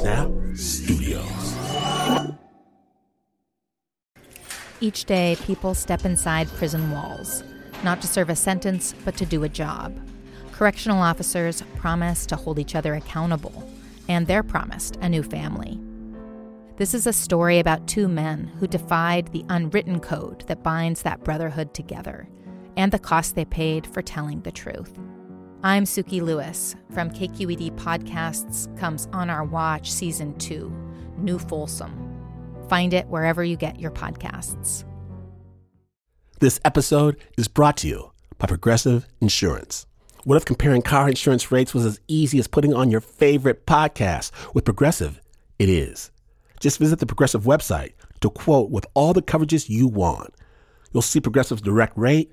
Snap Studios. Each day, people step inside prison walls, not to serve a sentence, but to do a job. Correctional officers promise to hold each other accountable, and they're promised a new family. This is a story about two men who defied the unwritten code that binds that brotherhood together, and the cost they paid for telling the truth. I'm Sukey Lewis from KQED Podcasts comes On Our Watch Season 2, New Folsom. Find it wherever you get your podcasts. This episode is brought to you by Progressive Insurance. What if comparing car insurance rates was as easy as putting on your favorite podcast? With Progressive, it is. Just visit the Progressive website to quote with all the coverages you want. You'll see Progressive's direct rate,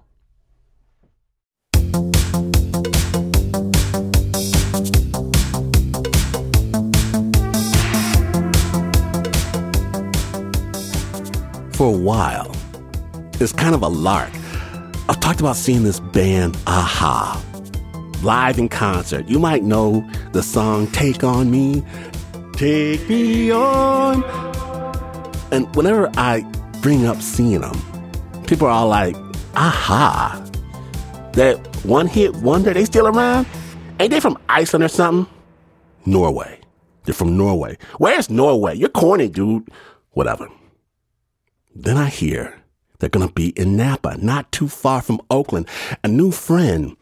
For a while, it's kind of a lark I've talked about seeing this band, a-ha, live in concert. You might know the song Take On Me, Take Me On. And whenever I bring up seeing them, people are all like, a-ha. That one hit wonder, they still around? Ain't they from Iceland or something? Norway. They're from Norway. Where's Norway? You're corny, dude. Whatever. Then I hear they're going to be in Napa, not too far from Oakland. A new friend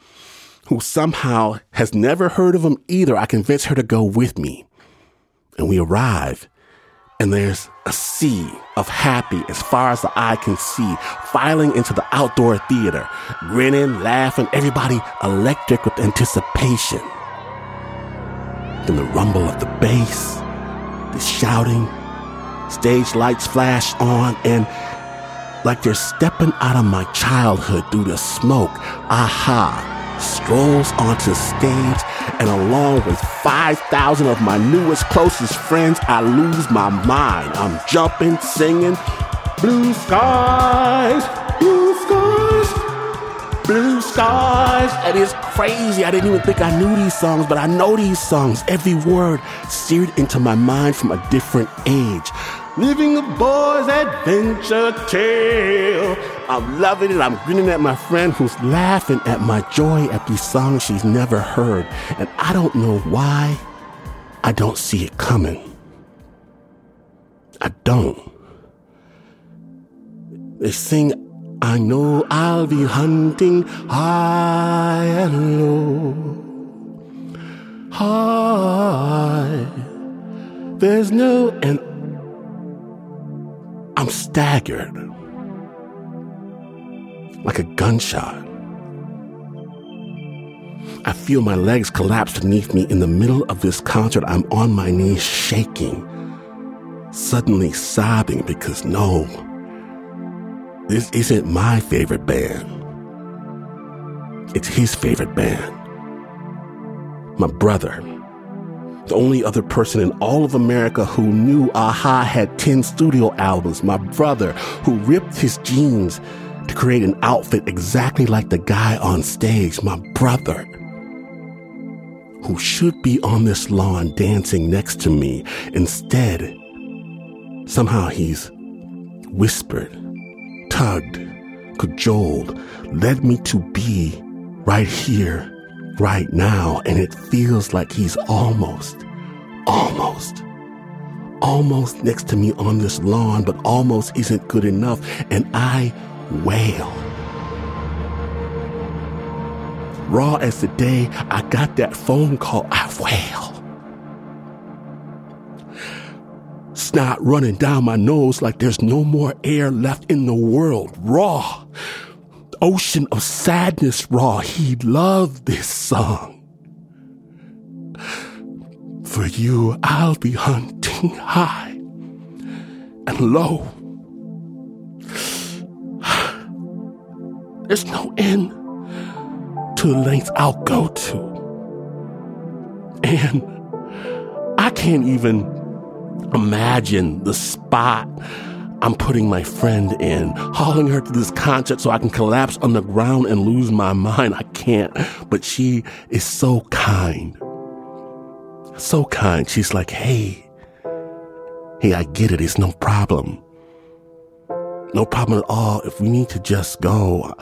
who somehow has never heard of them either. I convince her to go with me. And we arrive, and there's a sea of happy as far as the eye can see, filing into the outdoor theater, grinning, laughing, everybody electric with anticipation. Then the rumble of the bass, the shouting, stage lights flash on, and like they're stepping out of my childhood through the smoke. a-ha strolls onto stage, and along with 5,000 of my newest, closest friends, I lose my mind. I'm jumping, singing, blue skies, blue skies, blue skies. And it's crazy. I didn't even think I knew these songs, but I know these songs. Every word seared into my mind from a different age living a boy's adventure tale. I'm loving it. I'm grinning at my friend who's laughing at my joy at these songs she's never heard. And I don't know why I don't see it coming. I don't. They sing, I know I'll be hunting high and low. High. There's no end I'm staggered. Like a gunshot. I feel my legs collapse beneath me in the middle of this concert. I'm on my knees shaking, suddenly sobbing because no, this isn't my favorite band. It's his favorite band. My brother the only other person in all of America who knew a-ha had 10 studio albums, my brother, who ripped his jeans to create an outfit exactly like the guy on stage, my brother, who should be on this lawn dancing next to me. Instead, somehow he's whispered, tugged, cajoled, led me to be right here right now, and it feels like he's almost, almost, almost next to me on this lawn, but almost isn't good enough, and I wail. Raw as the day I got that phone call, I wail. Snot running down my nose like there's no more air left in the world. Raw ocean of sadness raw. He loved this song. For you, I'll be hunting high and low. There's no end to the lengths I'll go to. And I can't even imagine the spot I'm putting my friend in, hauling her to this concert so I can collapse on the ground and lose my mind. I can't. But she is so kind. So kind. She's like, hey, hey, I get it. It's no problem. No problem at all. If we need to just go,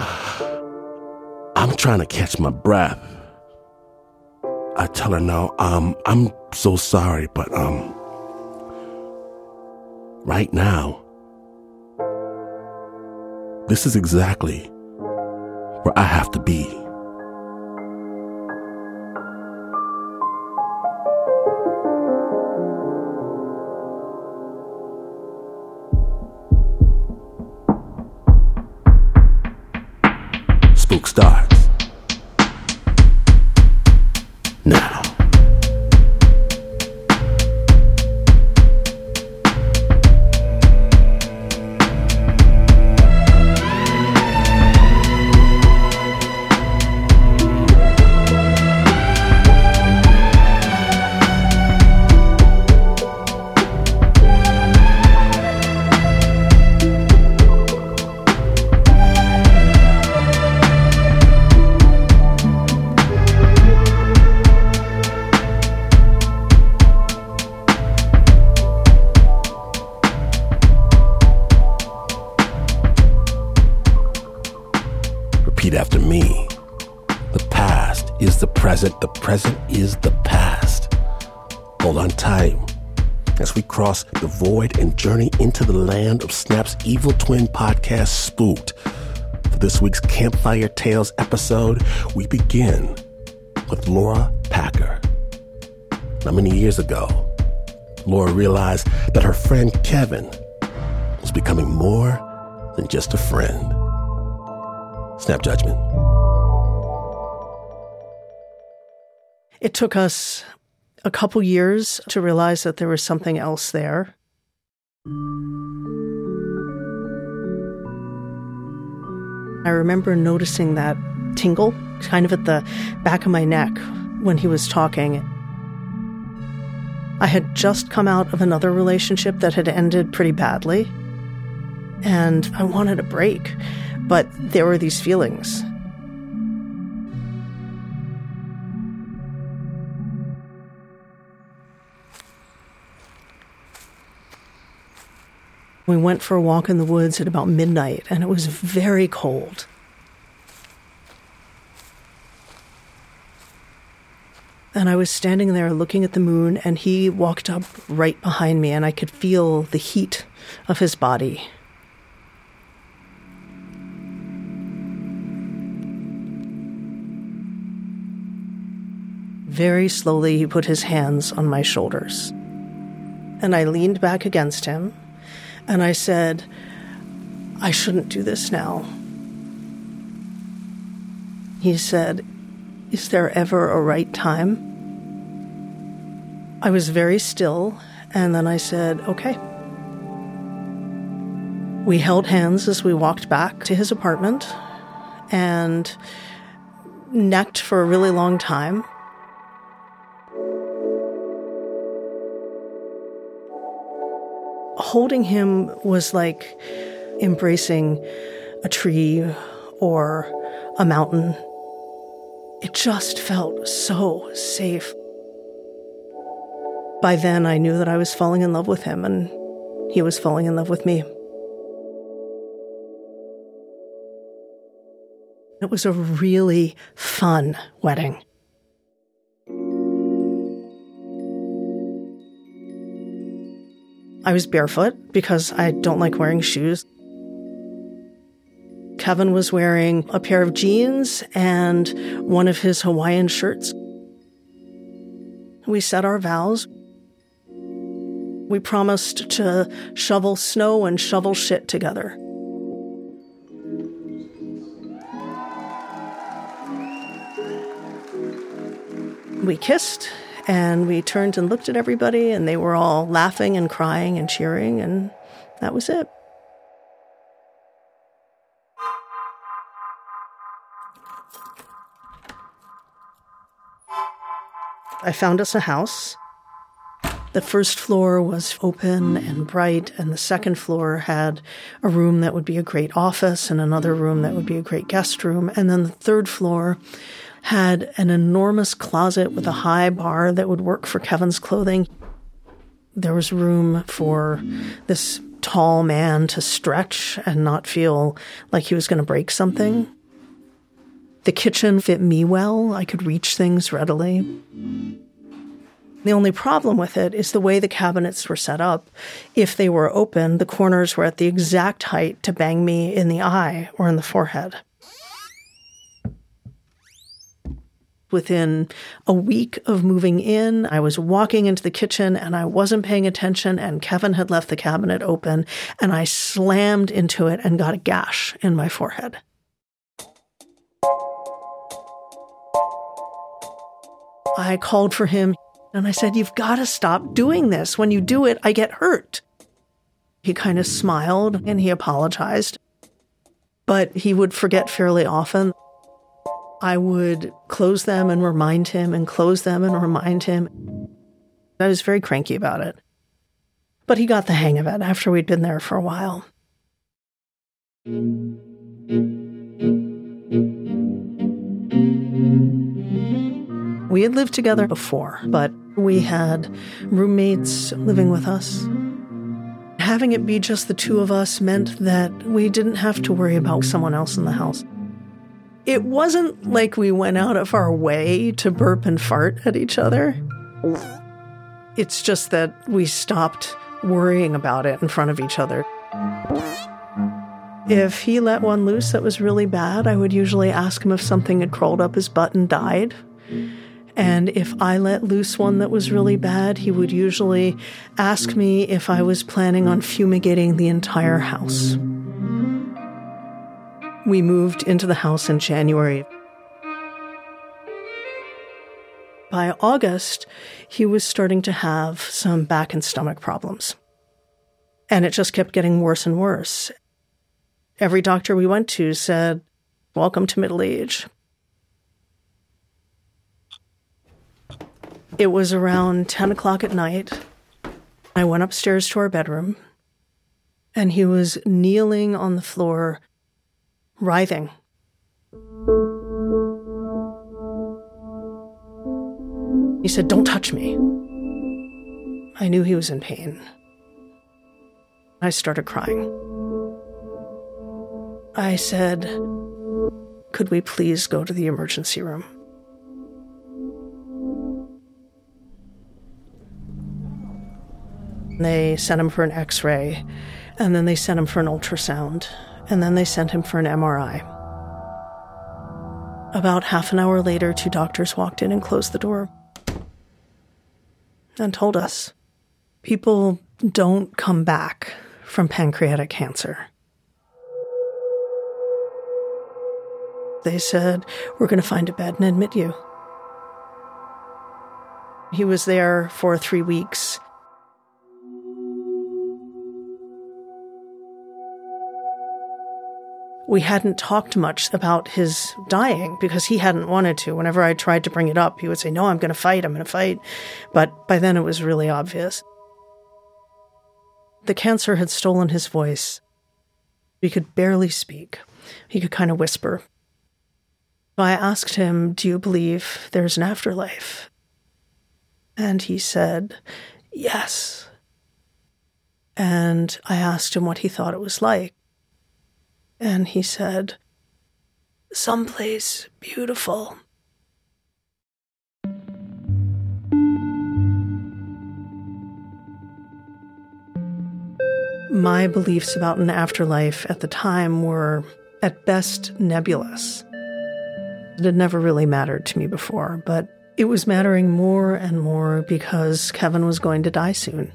I'm trying to catch my breath. I tell her, no, um, I'm so sorry, but, um, right now, this is exactly where I have to be. Podcast, Spooked. For this week's Campfire Tales episode, we begin with Laura Packer. Not many years ago, Laura realized that her friend Kevin was becoming more than just a friend. Snap judgment. It took us a couple years to realize that there was something else there. I remember noticing that tingle kind of at the back of my neck when he was talking. I had just come out of another relationship that had ended pretty badly, and I wanted a break, but there were these feelings. We went for a walk in the woods at about midnight, and it was very cold. And I was standing there looking at the moon, and he walked up right behind me, and I could feel the heat of his body. Very slowly, he put his hands on my shoulders. And I leaned back against him, and I said, I shouldn't do this now. He said, Is there ever a right time? I was very still, and then I said, Okay. We held hands as we walked back to his apartment and necked for a really long time. Holding him was like embracing a tree or a mountain. It just felt so safe. By then, I knew that I was falling in love with him, and he was falling in love with me. It was a really fun wedding. I was barefoot because I don't like wearing shoes. Kevin was wearing a pair of jeans and one of his Hawaiian shirts. We said our vows. We promised to shovel snow and shovel shit together. We kissed and we turned and looked at everybody, and they were all laughing and crying and cheering, and that was it. I found us a house. The first floor was open and bright, and the second floor had a room that would be a great office and another room that would be a great guest room. And then the third floor had an enormous closet with a high bar that would work for Kevin's clothing. There was room for this tall man to stretch and not feel like he was going to break something. The kitchen fit me well. I could reach things readily. The only problem with it is the way the cabinets were set up. If they were open, the corners were at the exact height to bang me in the eye or in the forehead. Within a week of moving in, I was walking into the kitchen and I wasn't paying attention, and Kevin had left the cabinet open, and I slammed into it and got a gash in my forehead. I called for him and I said, You've got to stop doing this. When you do it, I get hurt. He kind of smiled and he apologized, but he would forget fairly often. I would close them and remind him and close them and remind him. I was very cranky about it. But he got the hang of it after we'd been there for a while. We had lived together before, but we had roommates living with us. Having it be just the two of us meant that we didn't have to worry about someone else in the house. It wasn't like we went out of our way to burp and fart at each other. It's just that we stopped worrying about it in front of each other. If he let one loose that was really bad, I would usually ask him if something had crawled up his butt and died. And if I let loose one that was really bad, he would usually ask me if I was planning on fumigating the entire house. We moved into the house in January. By August, he was starting to have some back and stomach problems. And it just kept getting worse and worse. Every doctor we went to said, Welcome to middle age. It was around 10 o'clock at night. I went upstairs to our bedroom, and he was kneeling on the floor, writhing. He said, Don't touch me. I knew he was in pain. I started crying. I said, Could we please go to the emergency room? They sent him for an x ray, and then they sent him for an ultrasound, and then they sent him for an MRI. About half an hour later, two doctors walked in and closed the door and told us people don't come back from pancreatic cancer. They said, We're going to find a bed and admit you. He was there for three weeks we hadn't talked much about his dying because he hadn't wanted to. Whenever I tried to bring it up, he would say, No, I'm going to fight, I'm going to fight. But by then it was really obvious. The cancer had stolen his voice. He could barely speak, he could kind of whisper. I asked him, Do you believe there's an afterlife? And he said, Yes. And I asked him what he thought it was like. And he said, Someplace beautiful. My beliefs about an afterlife at the time were, at best, nebulous. It had never really mattered to me before, but it was mattering more and more because Kevin was going to die soon.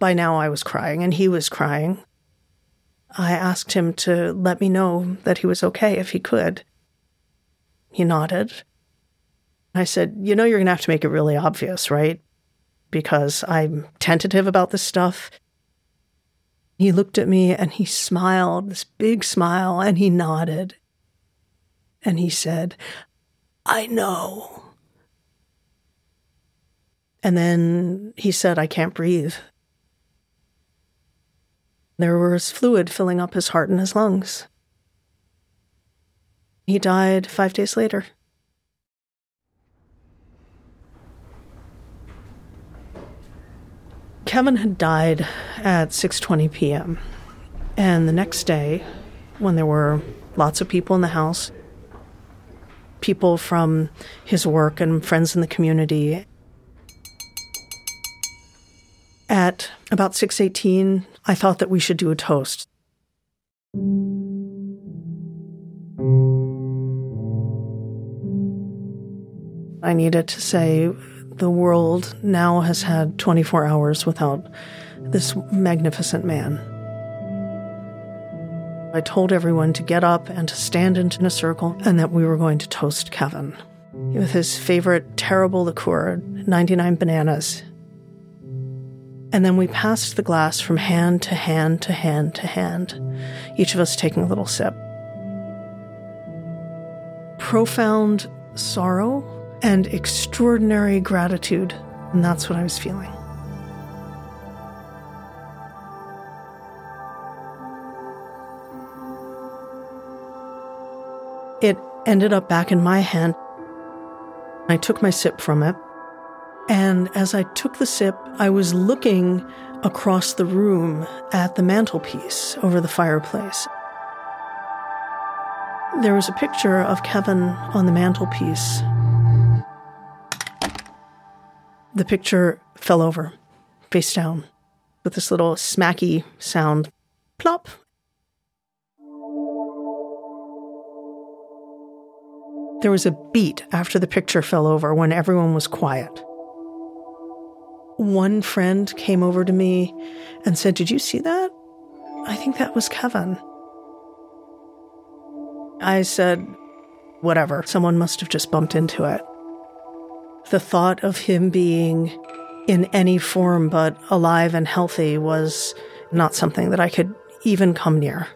By now I was crying and he was crying. I asked him to let me know that he was okay if he could. He nodded. I said, You know, you're going to have to make it really obvious, right? Because I'm tentative about this stuff. He looked at me and he smiled, this big smile, and he nodded. And he said, I know. And then he said, I can't breathe. There was fluid filling up his heart and his lungs. He died five days later. Kevin had died at 6:20 p.m. And the next day, when there were lots of people in the house, people from his work and friends in the community, at about 6:18, I thought that we should do a toast. I needed to say the world now has had 24 hours without this magnificent man. I told everyone to get up and to stand into a circle and that we were going to toast Kevin with his favorite terrible liqueur, 99 bananas. And then we passed the glass from hand to hand to hand to hand, each of us taking a little sip. Profound sorrow and extraordinary gratitude. And that's what I was feeling. It ended up back in my hand. I took my sip from it. And as I took the sip, I was looking across the room at the mantelpiece over the fireplace. There was a picture of Kevin on the mantelpiece the picture fell over, face down, with this little smacky sound plop. There was a beat after the picture fell over when everyone was quiet. One friend came over to me and said, Did you see that? I think that was Kevin. I said, Whatever, someone must have just bumped into it the thought of him being in any form but alive and healthy was not something that I could even come near.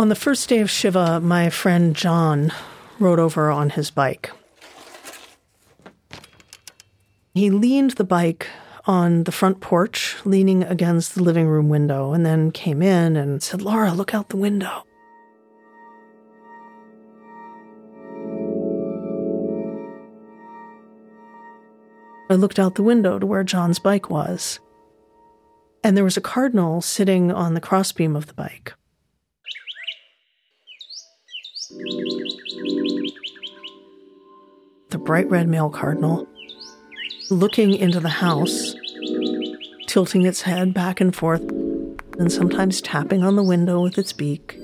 On the first day of Shiva, my friend John rode over on his bike. He leaned the bike on the front porch, leaning against the living room window, and then came in and said, Laura, look out the window. I looked out the window to where John's bike was, and there was a cardinal sitting on the crossbeam of the bike. The bright red male cardinal looking into the house, tilting its head back and forth, and sometimes tapping on the window with its beak.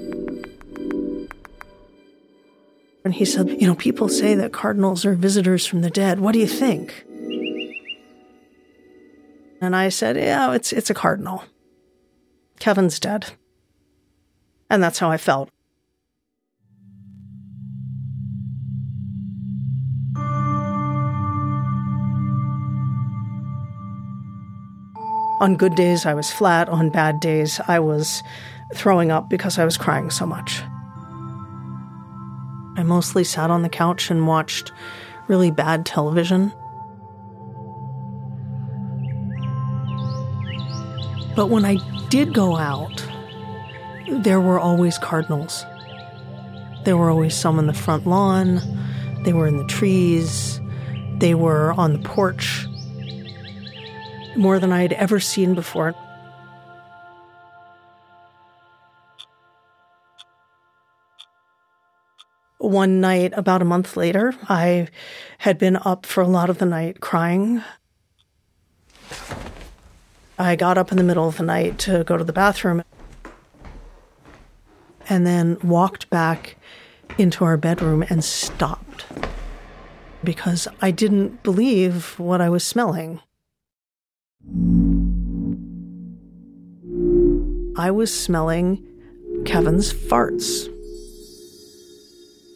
And he said, You know, people say that cardinals are visitors from the dead. What do you think? And I said, Yeah, it's, it's a cardinal. Kevin's dead. And that's how I felt. On good days, I was flat. On bad days, I was throwing up because I was crying so much. I mostly sat on the couch and watched really bad television. But when I did go out, there were always cardinals. There were always some on the front lawn, they were in the trees, they were on the porch more than I had ever seen before. One night, about a month later, I had been up for a lot of the night crying. I got up in the middle of the night to go to the bathroom and then walked back into our bedroom and stopped because I didn't believe what I was smelling. I was smelling Kevin's farts.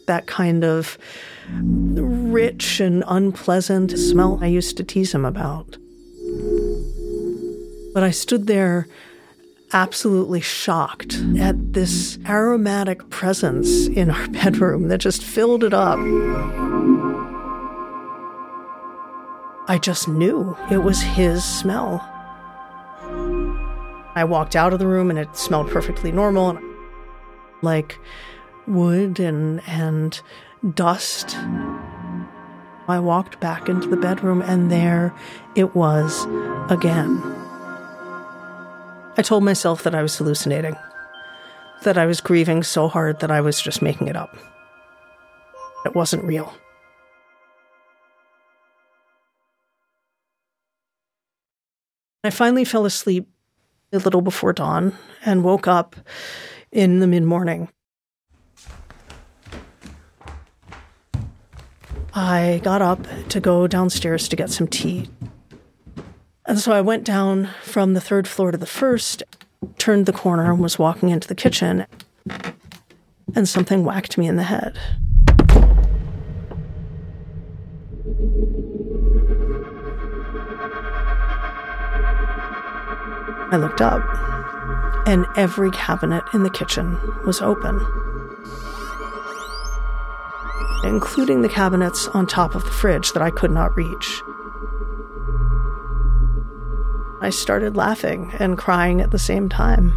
That kind of rich and unpleasant smell I used to tease him about. But I stood there absolutely shocked at this aromatic presence in our bedroom that just filled it up. I just knew it was his smell. I walked out of the room and it smelled perfectly normal, like wood and, and dust. I walked back into the bedroom and there it was again. I told myself that I was hallucinating, that I was grieving so hard that I was just making it up. It wasn't real. I finally fell asleep a little before dawn and woke up in the mid morning. I got up to go downstairs to get some tea. And so I went down from the third floor to the first, turned the corner, and was walking into the kitchen, and something whacked me in the head. I looked up, and every cabinet in the kitchen was open, including the cabinets on top of the fridge that I could not reach. I started laughing and crying at the same time.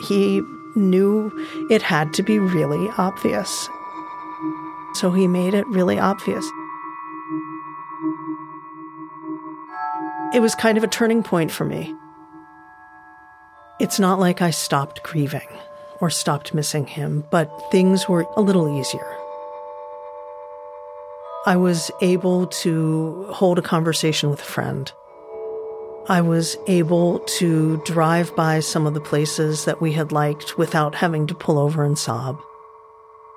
He knew it had to be really obvious. So he made it really obvious. It was kind of a turning point for me. It's not like I stopped grieving or stopped missing him, but things were a little easier. I was able to hold a conversation with a friend. I was able to drive by some of the places that we had liked without having to pull over and sob.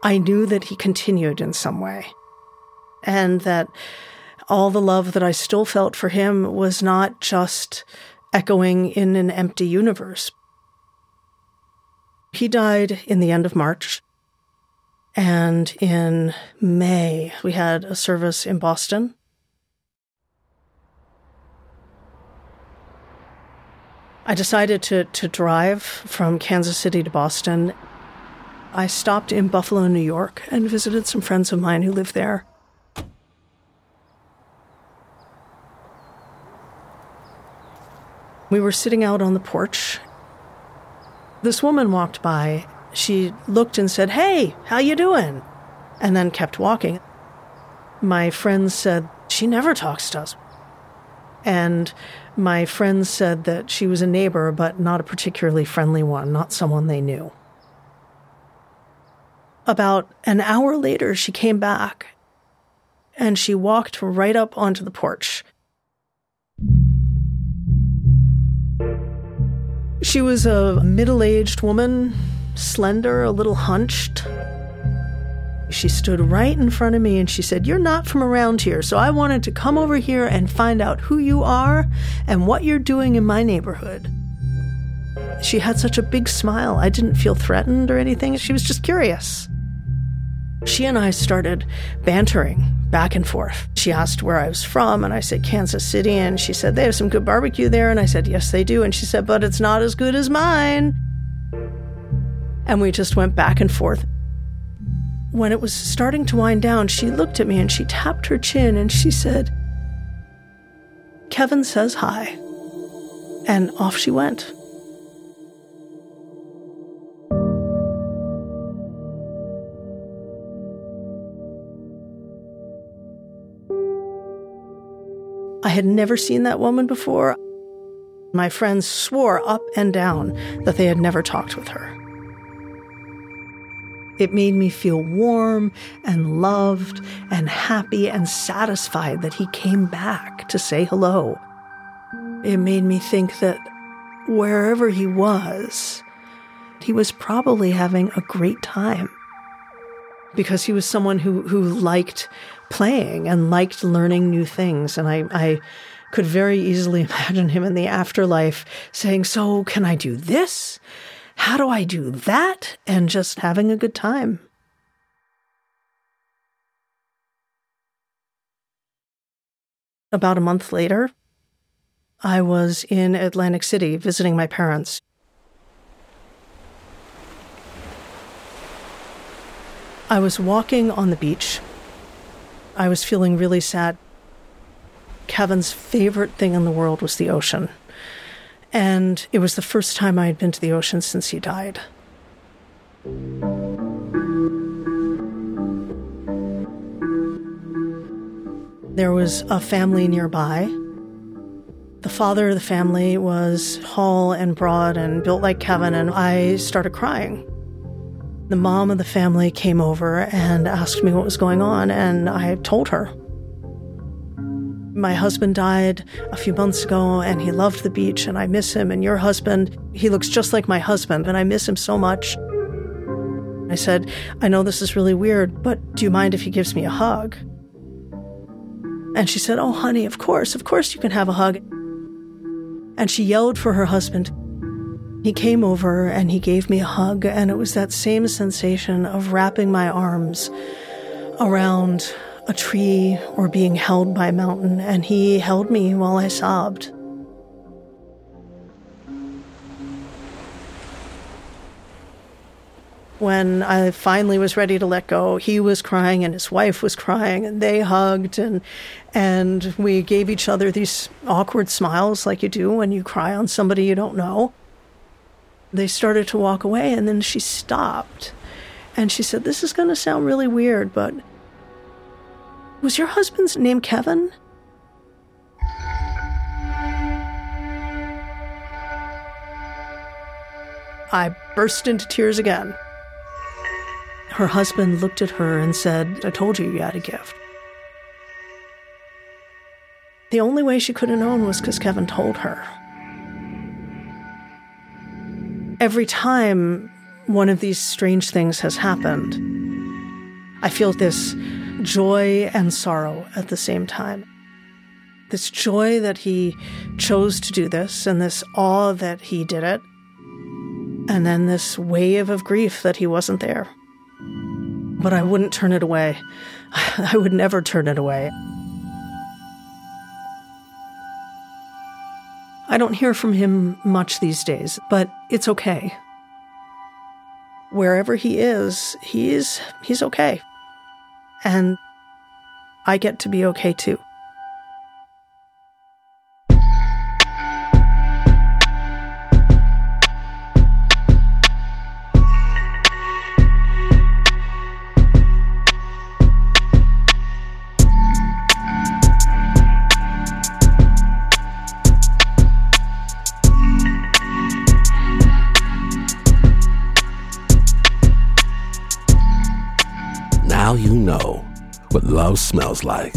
I knew that he continued in some way, and that all the love that I still felt for him was not just echoing in an empty universe. He died in the end of March. And in May, we had a service in Boston. I decided to, to drive from Kansas City to Boston. I stopped in Buffalo, New York, and visited some friends of mine who live there. We were sitting out on the porch. This woman walked by. She looked and said, "Hey, how you doing?" and then kept walking. My friends said, "She never talks to us." And my friends said that she was a neighbor, but not a particularly friendly one, not someone they knew. About an hour later, she came back and she walked right up onto the porch She was a middle aged woman, slender, a little hunched. She stood right in front of me and she said, You're not from around here, so I wanted to come over here and find out who you are and what you're doing in my neighborhood. She had such a big smile. I didn't feel threatened or anything. She was just curious. She and I started bantering back and forth. She asked where I was from, and I said Kansas City, and she said they have some good barbecue there, and I said yes, they do, and she said, but it's not as good as mine. And we just went back and forth. When it was starting to wind down, she looked at me and she tapped her chin and she said, Kevin says hi. And off she went. I had never seen that woman before. My friends swore up and down that they had never talked with her. It made me feel warm and loved and happy and satisfied that he came back to say hello. It made me think that wherever he was, he was probably having a great time because he was someone who, who liked playing and liked learning new things. And I, I could very easily imagine him in the afterlife saying, So, can I do this? How do I do that? And just having a good time. About a month later, I was in Atlantic City visiting my parents. I was walking on the beach. I was feeling really sad. Kevin's favorite thing in the world was the ocean. And it was the first time I had been to the ocean since he died. There was a family nearby. The father of the family was tall and broad and built like Kevin, and I started crying. The mom of the family came over and asked me what was going on, and I told her. My husband died a few months ago, and he loved the beach, and I miss him. And your husband, he looks just like my husband, and I miss him so much. I said, I know this is really weird, but do you mind if he gives me a hug? And she said, Oh, honey, of course, of course you can have a hug. And she yelled for her husband he came over and he gave me a hug, and it was that same sensation of wrapping my arms around a tree or being held by a mountain, and he held me while I sobbed. When I finally was ready to let go, he was crying and his wife was crying, and they hugged, and and we gave each other these awkward smiles like you do when you cry on somebody you don't know. They started to walk away, and then she stopped. And she said, This is going to sound really weird, but was your husband's name Kevin? I burst into tears again. Her husband looked at her and said, I told you you had a gift. The only way she could have known was because Kevin told her every time one of these strange things has happened, I feel this joy and sorrow at the same time. This joy that he chose to do this, and this awe that he did it, and then this wave of grief that he wasn't there. But I wouldn't turn it away. I would never turn it away. I don't hear from him much these days, but it's okay. Wherever he is, he's he's okay. And I get to be okay too. Love smells like.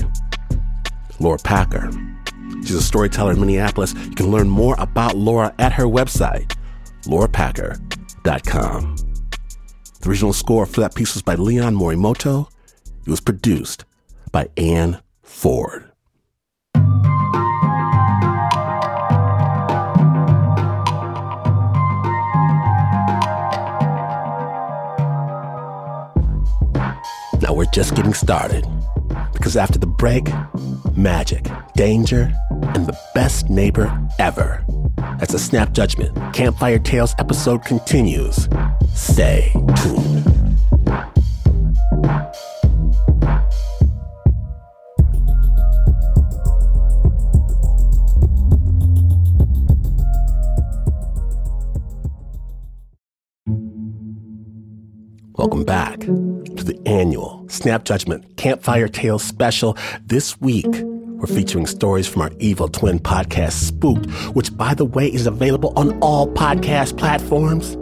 Laura Packer. She's a storyteller in Minneapolis. You can learn more about Laura at her website, laurapacker.com. The original score for that piece was by Leon Morimoto. It was produced by Anne Ford. Now we're just getting started. Because after the break, magic, danger, and the best neighbor ever. As the Snap Judgment Campfire Tales episode continues, stay tuned. Welcome back to the annual Snap Judgment Campfire Tales special. This week, we're featuring stories from our Evil Twin podcast, Spooked, which, by the way, is available on all podcast platforms.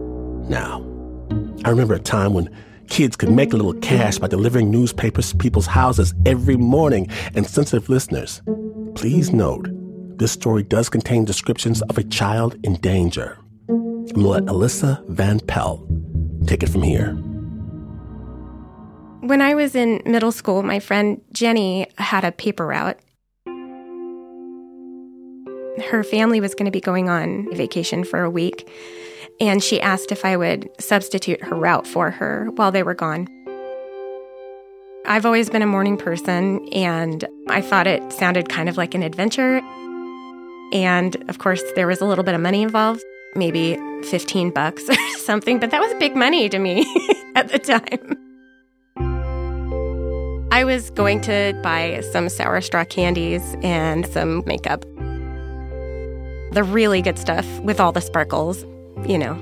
Now, I remember a time when kids could make a little cash by delivering newspapers to people's houses every morning. And sensitive listeners, please note this story does contain descriptions of a child in danger. I'm going to let Alyssa Van Pelt take it from here. When I was in middle school, my friend Jenny had a paper route. Her family was going to be going on vacation for a week, and she asked if I would substitute her route for her while they were gone. I've always been a morning person, and I thought it sounded kind of like an adventure. And of course, there was a little bit of money involved, maybe 15 bucks or something, but that was big money to me at the time. I was going to buy some sour straw candies and some makeup. The really good stuff with all the sparkles, you know.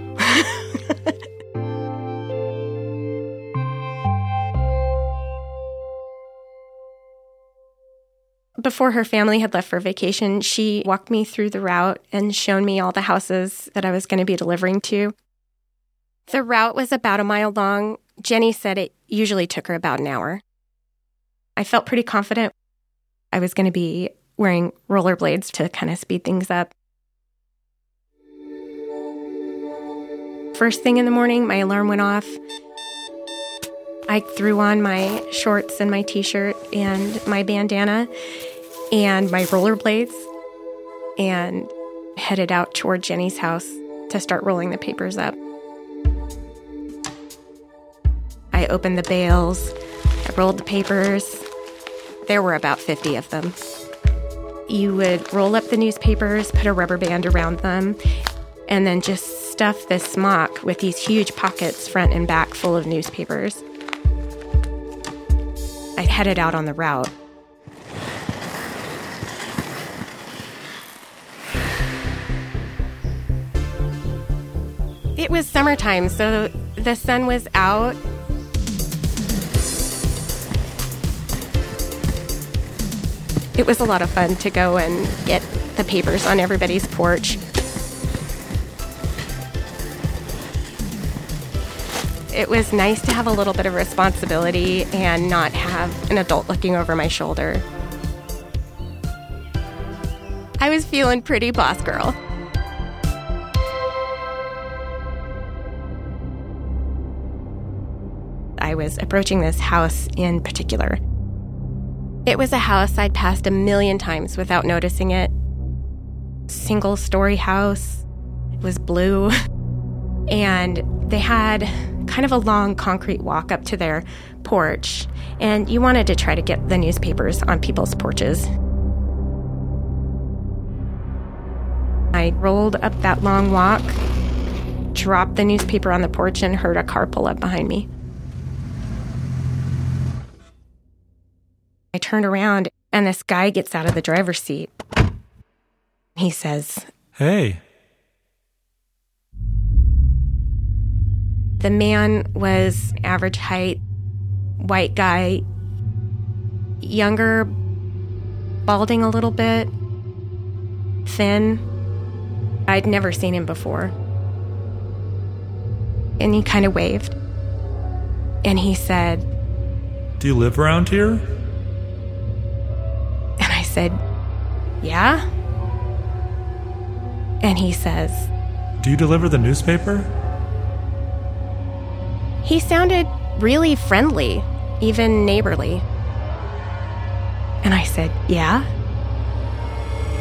Before her family had left for vacation, she walked me through the route and shown me all the houses that I was going to be delivering to. The route was about a mile long. Jenny said it usually took her about an hour. I felt pretty confident I was going to be wearing rollerblades to kind of speed things up. First thing in the morning, my alarm went off. I threw on my shorts and my t shirt and my bandana and my rollerblades and headed out toward Jenny's house to start rolling the papers up. I opened the bales, I rolled the papers. There were about 50 of them. You would roll up the newspapers, put a rubber band around them, and then just stuff this smock with these huge pockets front and back full of newspapers. I headed out on the route. It was summertime, so the sun was out. It was a lot of fun to go and get the papers on everybody's porch. It was nice to have a little bit of responsibility and not have an adult looking over my shoulder. I was feeling pretty boss girl. I was approaching this house in particular. It was a house I'd passed a million times without noticing it. Single story house. It was blue. And they had kind of a long concrete walk up to their porch. And you wanted to try to get the newspapers on people's porches. I rolled up that long walk, dropped the newspaper on the porch, and heard a car pull up behind me. I turned around and this guy gets out of the driver's seat. He says, Hey. The man was average height, white guy, younger, balding a little bit, thin. I'd never seen him before. And he kind of waved. And he said, Do you live around here? Said, Yeah? And he says, Do you deliver the newspaper? He sounded really friendly, even neighborly. And I said, Yeah?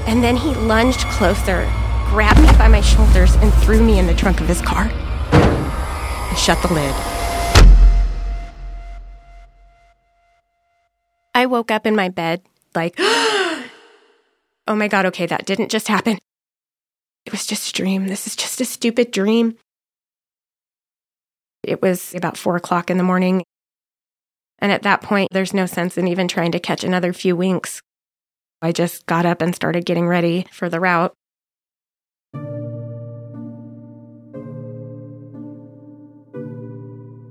And then he lunged closer, grabbed me by my shoulders, and threw me in the trunk of his car and shut the lid. I woke up in my bed like, oh my God, okay, that didn't just happen. It was just a dream. This is just a stupid dream. It was about four o'clock in the morning. And at that point, there's no sense in even trying to catch another few winks. I just got up and started getting ready for the route.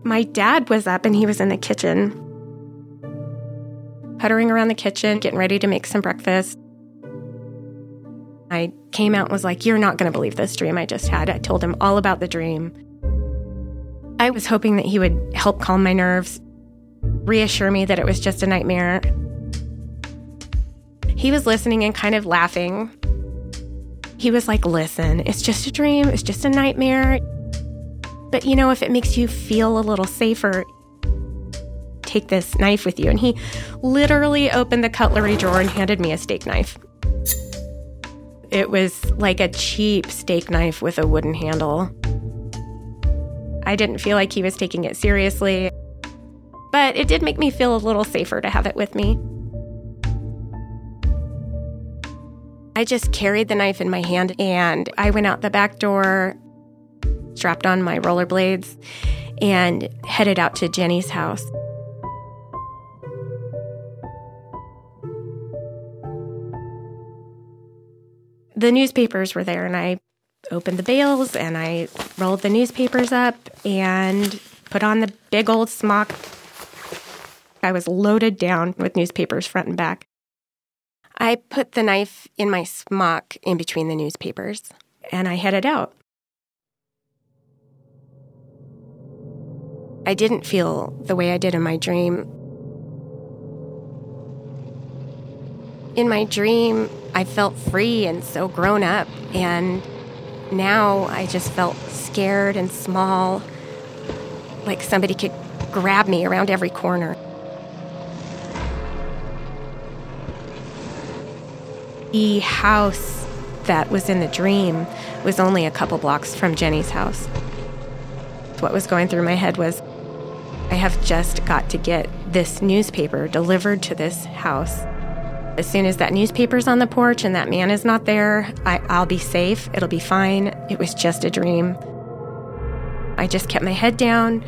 My dad was up and he was in the kitchen, puttering around the kitchen, getting ready to make some breakfast. I came out and was like, You're not going to believe this dream I just had. I told him all about the dream. I was hoping that he would help calm my nerves, reassure me that it was just a nightmare. He was listening and kind of laughing. He was like, Listen, it's just a dream, it's just a nightmare. But you know, if it makes you feel a little safer, take this knife with you. And he literally opened the cutlery drawer and handed me a steak knife. It was like a cheap steak knife with a wooden handle. I didn't feel like he was taking it seriously, but it did make me feel a little safer to have it with me. I just carried the knife in my hand and I went out the back door, strapped on my rollerblades, and headed out to Jenny's house. The newspapers were there, and I opened the bales and I rolled the newspapers up and put on the big old smock. I was loaded down with newspapers front and back. I put the knife in my smock in between the newspapers and I headed out. I didn't feel the way I did in my dream. In my dream, I felt free and so grown up, and now I just felt scared and small, like somebody could grab me around every corner. The house that was in the dream was only a couple blocks from Jenny's house. What was going through my head was I have just got to get this newspaper delivered to this house. As soon as that newspaper's on the porch and that man is not there, I, I'll be safe. It'll be fine. It was just a dream. I just kept my head down,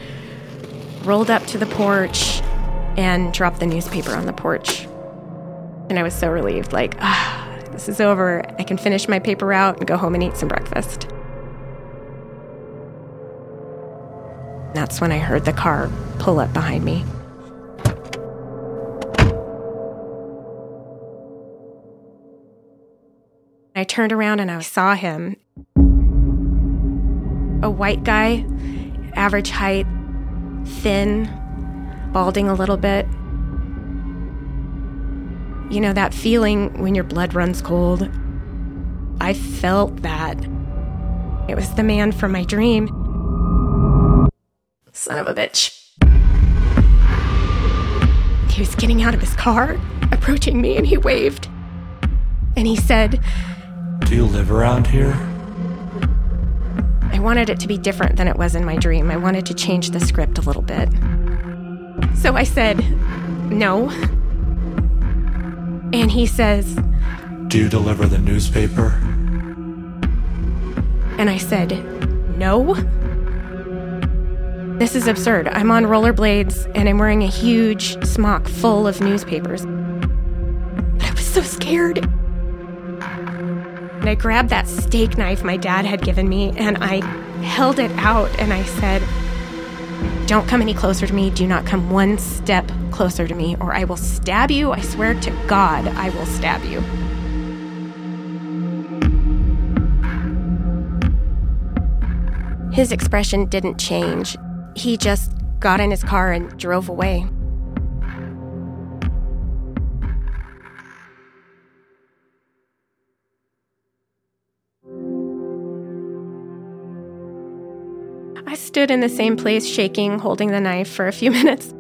rolled up to the porch, and dropped the newspaper on the porch. And I was so relieved like, ah, this is over. I can finish my paper route and go home and eat some breakfast. That's when I heard the car pull up behind me. I turned around and I saw him. A white guy, average height, thin, balding a little bit. You know, that feeling when your blood runs cold? I felt that. It was the man from my dream. Son of a bitch. He was getting out of his car, approaching me, and he waved. And he said, Do you live around here? I wanted it to be different than it was in my dream. I wanted to change the script a little bit. So I said, No. And he says, Do you deliver the newspaper? And I said, No. This is absurd. I'm on rollerblades and I'm wearing a huge smock full of newspapers. But I was so scared. And I grabbed that steak knife my dad had given me and I held it out and I said, Don't come any closer to me. Do not come one step closer to me, or I will stab you. I swear to God, I will stab you. His expression didn't change. He just got in his car and drove away. I stood in the same place, shaking, holding the knife for a few minutes.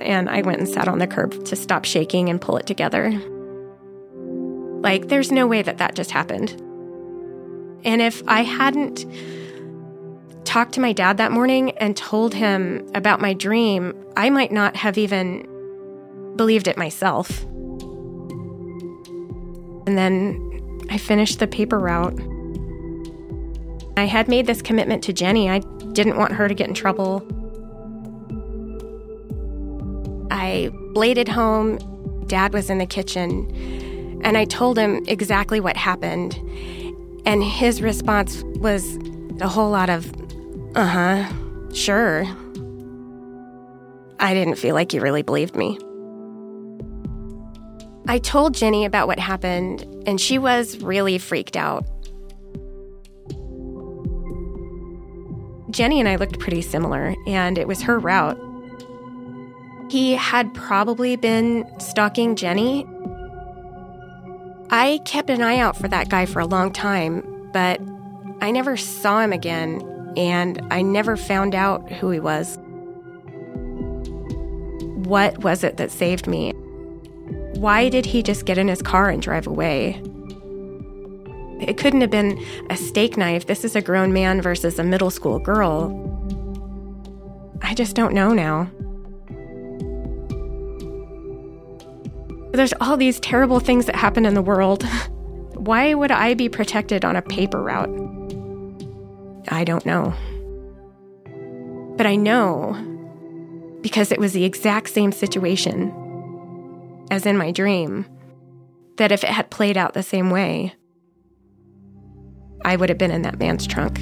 And I went and sat on the curb to stop shaking and pull it together. Like, there's no way that that just happened. And if I hadn't talked to my dad that morning and told him about my dream, I might not have even believed it myself. And then I finished the paper route. I had made this commitment to Jenny. I didn't want her to get in trouble. I bladed home. Dad was in the kitchen. And I told him exactly what happened. And his response was a whole lot of, uh huh, sure. I didn't feel like he really believed me. I told Jenny about what happened, and she was really freaked out. Jenny and I looked pretty similar, and it was her route. He had probably been stalking Jenny. I kept an eye out for that guy for a long time, but I never saw him again, and I never found out who he was. What was it that saved me? Why did he just get in his car and drive away? It couldn't have been a steak knife. This is a grown man versus a middle school girl. I just don't know now. There's all these terrible things that happen in the world. Why would I be protected on a paper route? I don't know. But I know because it was the exact same situation as in my dream that if it had played out the same way, I would have been in that man's trunk.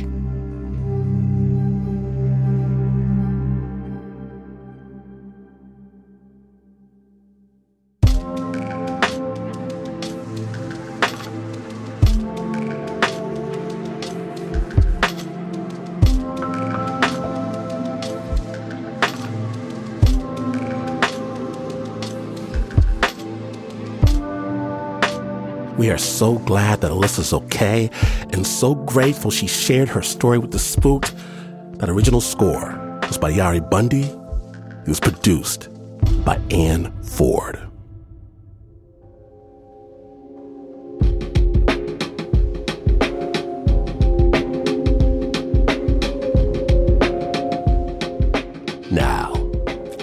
We are so glad that Alyssa's okay and so grateful she shared her story with the spooked. That original score was by Yari Bundy. It was produced by Anne Ford. Now,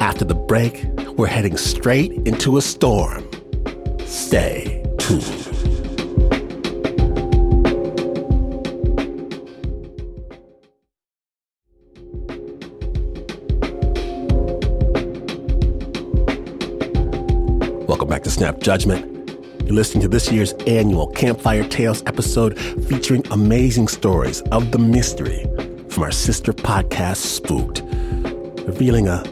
after the break, we're heading straight into a storm. Stay tuned. Snap Judgment. You're listening to this year's annual Campfire Tales episode featuring amazing stories of the mystery from our sister podcast, Spooked, revealing a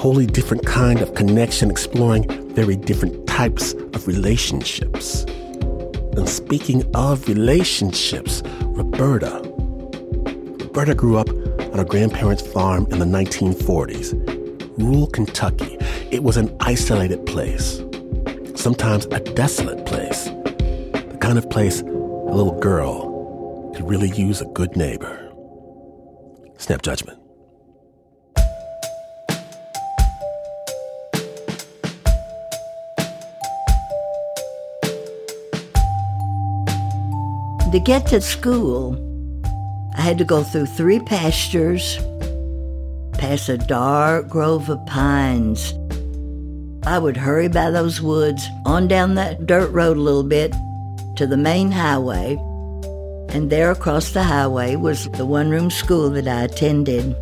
wholly different kind of connection, exploring very different types of relationships. And speaking of relationships, Roberta. Roberta grew up on her grandparents' farm in the 1940s. Rural Kentucky. It was an isolated place, sometimes a desolate place, the kind of place a little girl could really use a good neighbor. Snap judgment. To get to school, I had to go through three pastures, past a dark grove of pines. I would hurry by those woods, on down that dirt road a little bit to the main highway, and there across the highway was the one room school that I attended.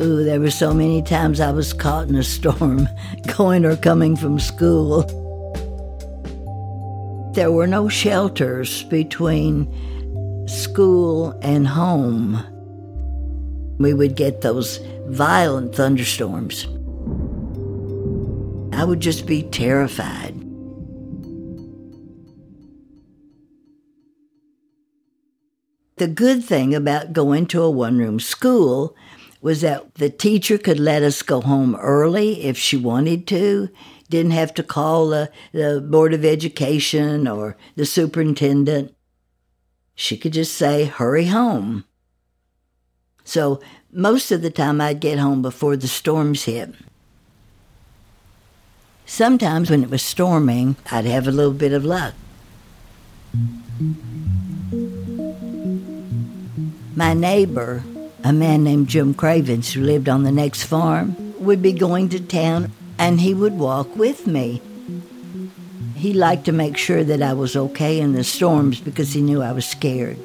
Ooh, there were so many times I was caught in a storm going or coming from school. There were no shelters between school and home. We would get those violent thunderstorms. I would just be terrified. The good thing about going to a one room school was that the teacher could let us go home early if she wanted to. Didn't have to call the, the Board of Education or the superintendent. She could just say, hurry home. So most of the time I'd get home before the storms hit. Sometimes when it was storming, I'd have a little bit of luck. My neighbor, a man named Jim Cravens who lived on the next farm, would be going to town and he would walk with me. He liked to make sure that I was okay in the storms because he knew I was scared.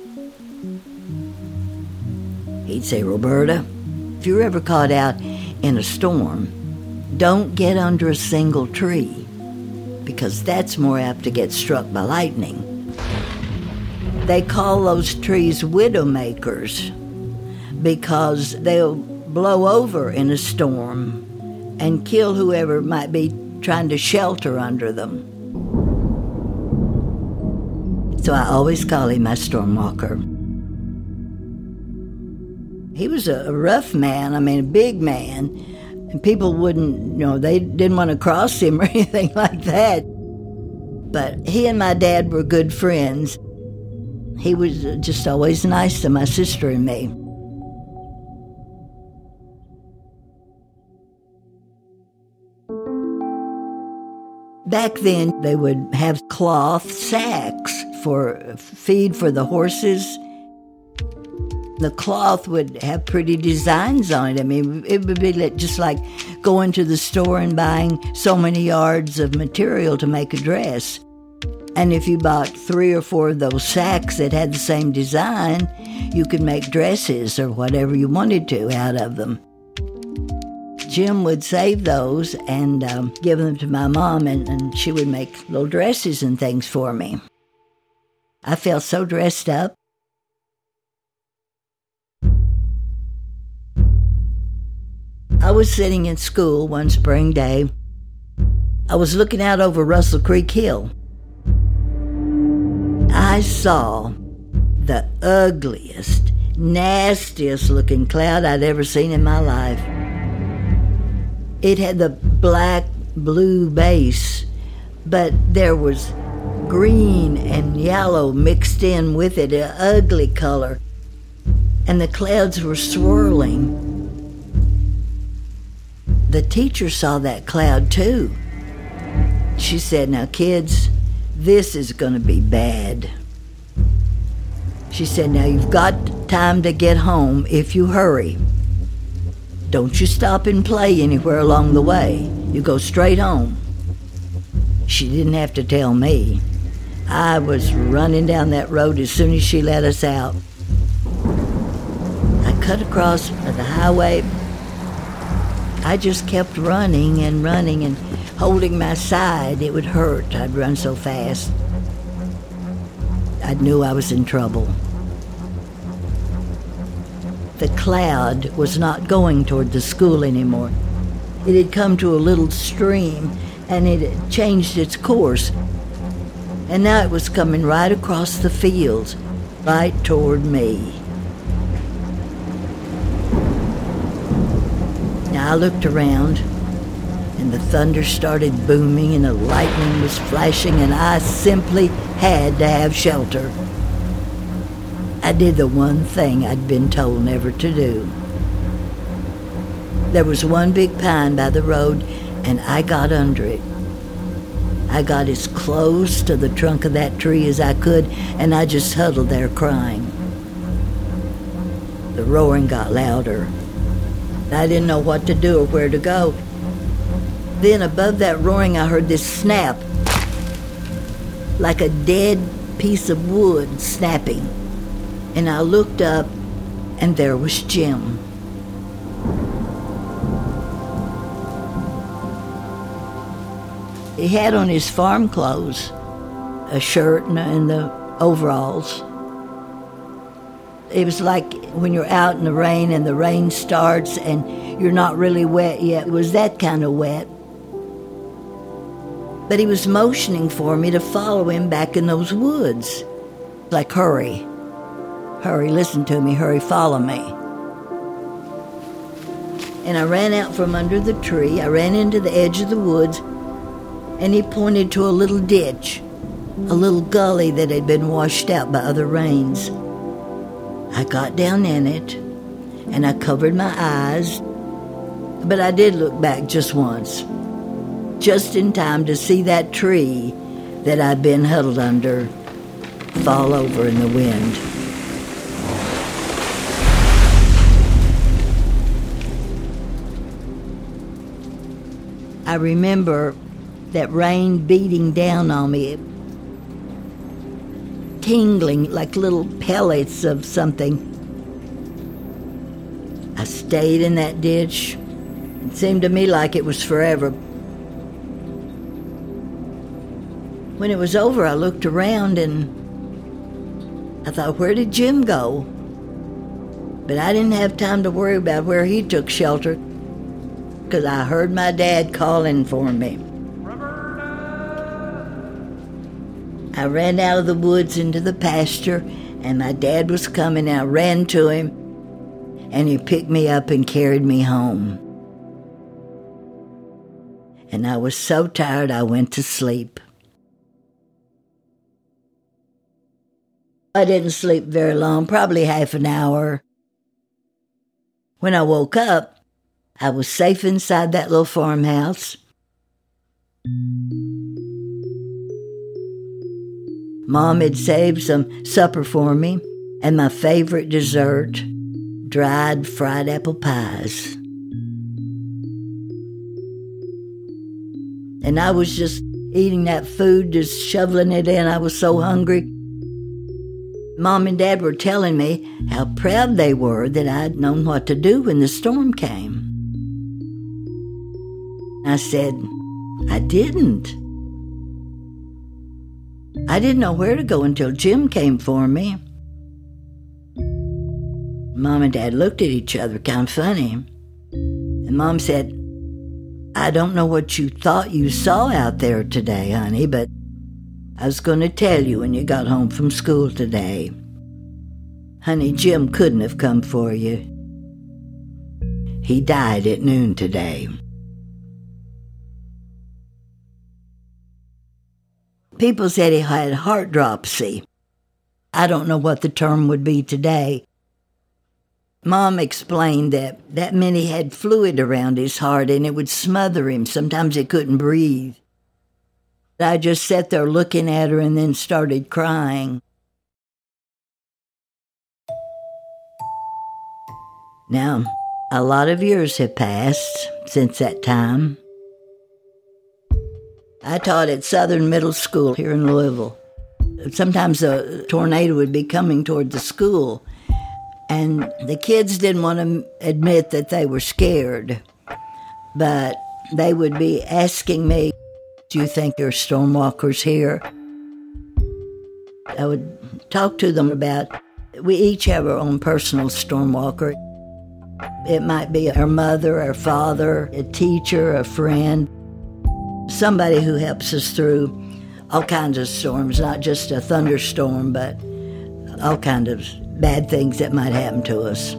He'd say, Roberta, if you're ever caught out in a storm, don't get under a single tree because that's more apt to get struck by lightning. They call those trees widowmakers because they'll blow over in a storm and kill whoever might be trying to shelter under them. So I always call him my storm walker. He was a rough man, I mean, a big man, and people wouldn't, you know, they didn't want to cross him or anything like that. But he and my dad were good friends. He was uh, just always nice to my sister and me. Back then, they would have cloth sacks for feed for the horses. The cloth would have pretty designs on it. I mean, it would be just like going to the store and buying so many yards of material to make a dress. And if you bought three or four of those sacks that had the same design, you could make dresses or whatever you wanted to out of them. Jim would save those and um, give them to my mom, and, and she would make little dresses and things for me. I felt so dressed up. Was sitting in school one spring day. I was looking out over Russell Creek Hill. I saw the ugliest, nastiest looking cloud I'd ever seen in my life. It had the black blue base, but there was green and yellow mixed in with it, an ugly color. And the clouds were swirling. The teacher saw that cloud too. She said, Now, kids, this is going to be bad. She said, Now you've got time to get home if you hurry. Don't you stop and play anywhere along the way. You go straight home. She didn't have to tell me. I was running down that road as soon as she let us out. I cut across the highway. I just kept running and running and holding my side. It would hurt. I'd run so fast. I knew I was in trouble. The cloud was not going toward the school anymore. It had come to a little stream and it had changed its course and now it was coming right across the fields, right toward me. I looked around, and the thunder started booming, and the lightning was flashing, and I simply had to have shelter. I did the one thing I'd been told never to do. There was one big pine by the road, and I got under it. I got as close to the trunk of that tree as I could, and I just huddled there crying. The roaring got louder. I didn't know what to do or where to go. Then, above that roaring, I heard this snap like a dead piece of wood snapping. And I looked up, and there was Jim. He had on his farm clothes, a shirt and, and the overalls. It was like when you're out in the rain and the rain starts and you're not really wet yet. It was that kind of wet. But he was motioning for me to follow him back in those woods. Like, hurry, hurry, listen to me, hurry, follow me. And I ran out from under the tree. I ran into the edge of the woods and he pointed to a little ditch, a little gully that had been washed out by other rains. I got down in it and I covered my eyes, but I did look back just once, just in time to see that tree that I'd been huddled under fall over in the wind. I remember that rain beating down on me, tingling like little pellets of something. I stayed in that ditch. It seemed to me like it was forever. When it was over, I looked around and I thought, where did Jim go? But I didn't have time to worry about where he took shelter because I heard my dad calling for me. I ran out of the woods into the pasture, and my dad was coming. I ran to him, and he picked me up and carried me home. And I was so tired I went to sleep. I didn't sleep very long, probably half an hour. When I woke up, I was safe inside that little farmhouse. Mom had saved some supper for me and my favorite dessert dried fried apple pies. And I was just eating that food, just shoveling it in. I was so hungry. Mom and Dad were telling me how proud they were that I'd known what to do when the storm came. I said, I didn't. I didn't know where to go until Jim came for me. Mom and Dad looked at each other kind of funny. And Mom said, I don't know what you thought you saw out there today, honey, but I was going to tell you when you got home from school today. Honey, Jim couldn't have come for you. He died at noon today. People said he had heart dropsy. I don't know what the term would be today. Mom explained that that meant he had fluid around his heart and it would smother him. Sometimes he couldn't breathe. I just sat there looking at her and then started crying. Now, a lot of years have passed since that time. I taught at Southern Middle School here in Louisville. Sometimes a tornado would be coming toward the school, and the kids didn't want to admit that they were scared, but they would be asking me, Do you think there are stormwalkers here? I would talk to them about we each have our own personal stormwalker. It might be our mother, our father, a teacher, a friend, somebody who helps us through all kinds of storms, not just a thunderstorm, but all kinds of bad things that might happen to us.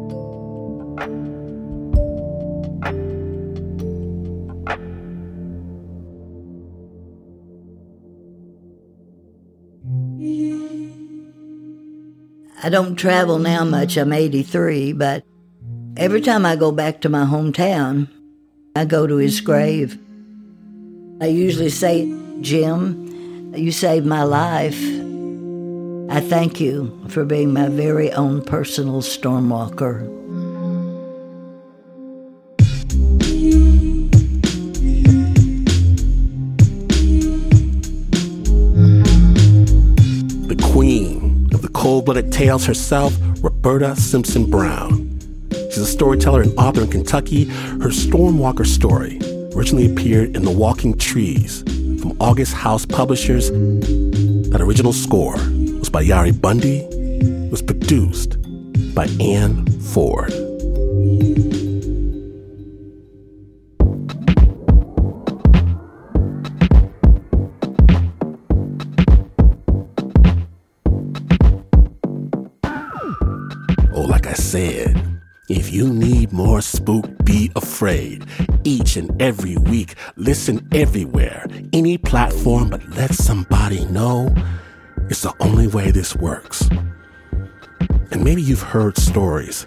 I don't travel now much. I'm 83, but every time I go back to my hometown, I go to his grave. I usually say, Jim, you saved my life. I thank you for being my very own personal stormwalker. The queen of the cold blooded tales herself, Roberta Simpson Brown. She's a storyteller and author in Kentucky. Her Stormwalker story originally appeared in The Walking Trees from August House Publishers. That original score was by Yari Bundy. Was produced by Anne Ford. Oh, like I said, if you need more spook, be afraid. And every week, listen everywhere, any platform, but let somebody know it's the only way this works. And maybe you've heard stories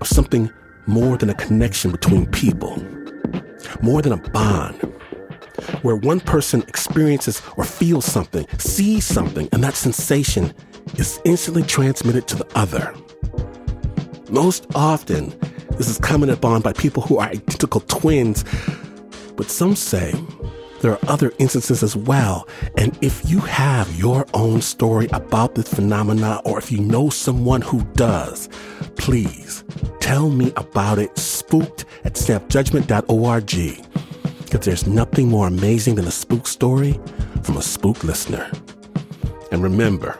of something more than a connection between people, more than a bond, where one person experiences or feels something, sees something, and that sensation is instantly transmitted to the other. Most often, this is coming upon by people who are identical twins, but some say there are other instances as well. And if you have your own story about this phenomena, or if you know someone who does, please tell me about it. Spooked at snapjudgment.org. Because there's nothing more amazing than a spook story from a spook listener. And remember,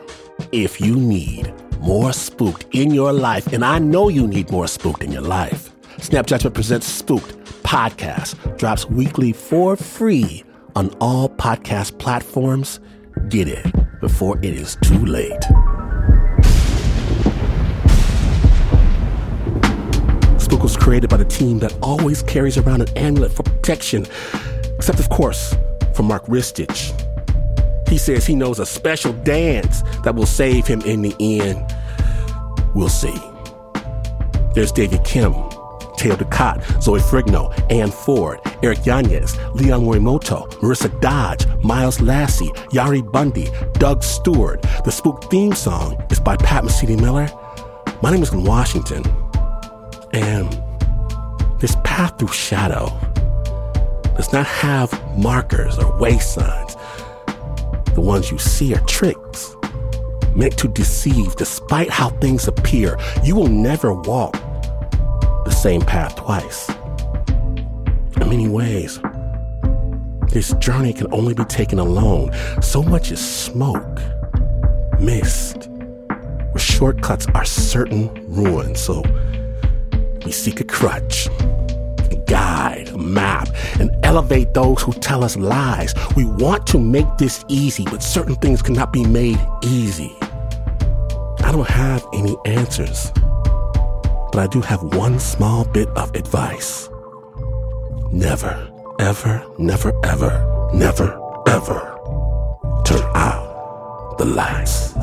if you need more spooked in your life, and I know you need more spooked in your life, Snap Judgment presents Spooked podcast, drops weekly for free on all podcast platforms. Get it before it is too late. Spook was created by the team that always carries around an amulet for protection, except, of course, for Mark Ristich. He says he knows a special dance that will save him in the end. We'll see. There's David Kim, Teo Ducot, Zoe Ferrigno, Anne Ford, Eric Yanez, Leon Morimoto, Marissa Dodge, Miles Lassie, Yari Bundy, Doug Stewart. The Spook theme song is by Pat Mesiti-Miller. My name is Glenn Washington. And this path through shadow, does not have markers or way signs. The ones you see are tricks meant to deceive despite how things appear. You will never walk the same path twice. In many ways, this journey can only be taken alone. So much is smoke, mist, where shortcuts are certain ruin. So we seek a crutch, map, and elevate those who tell us lies. We want to make this easy, but certain things cannot be made easy. I don't have any answers, but I do have one small bit of advice. Never ever, never, ever, never, ever turn out the lights.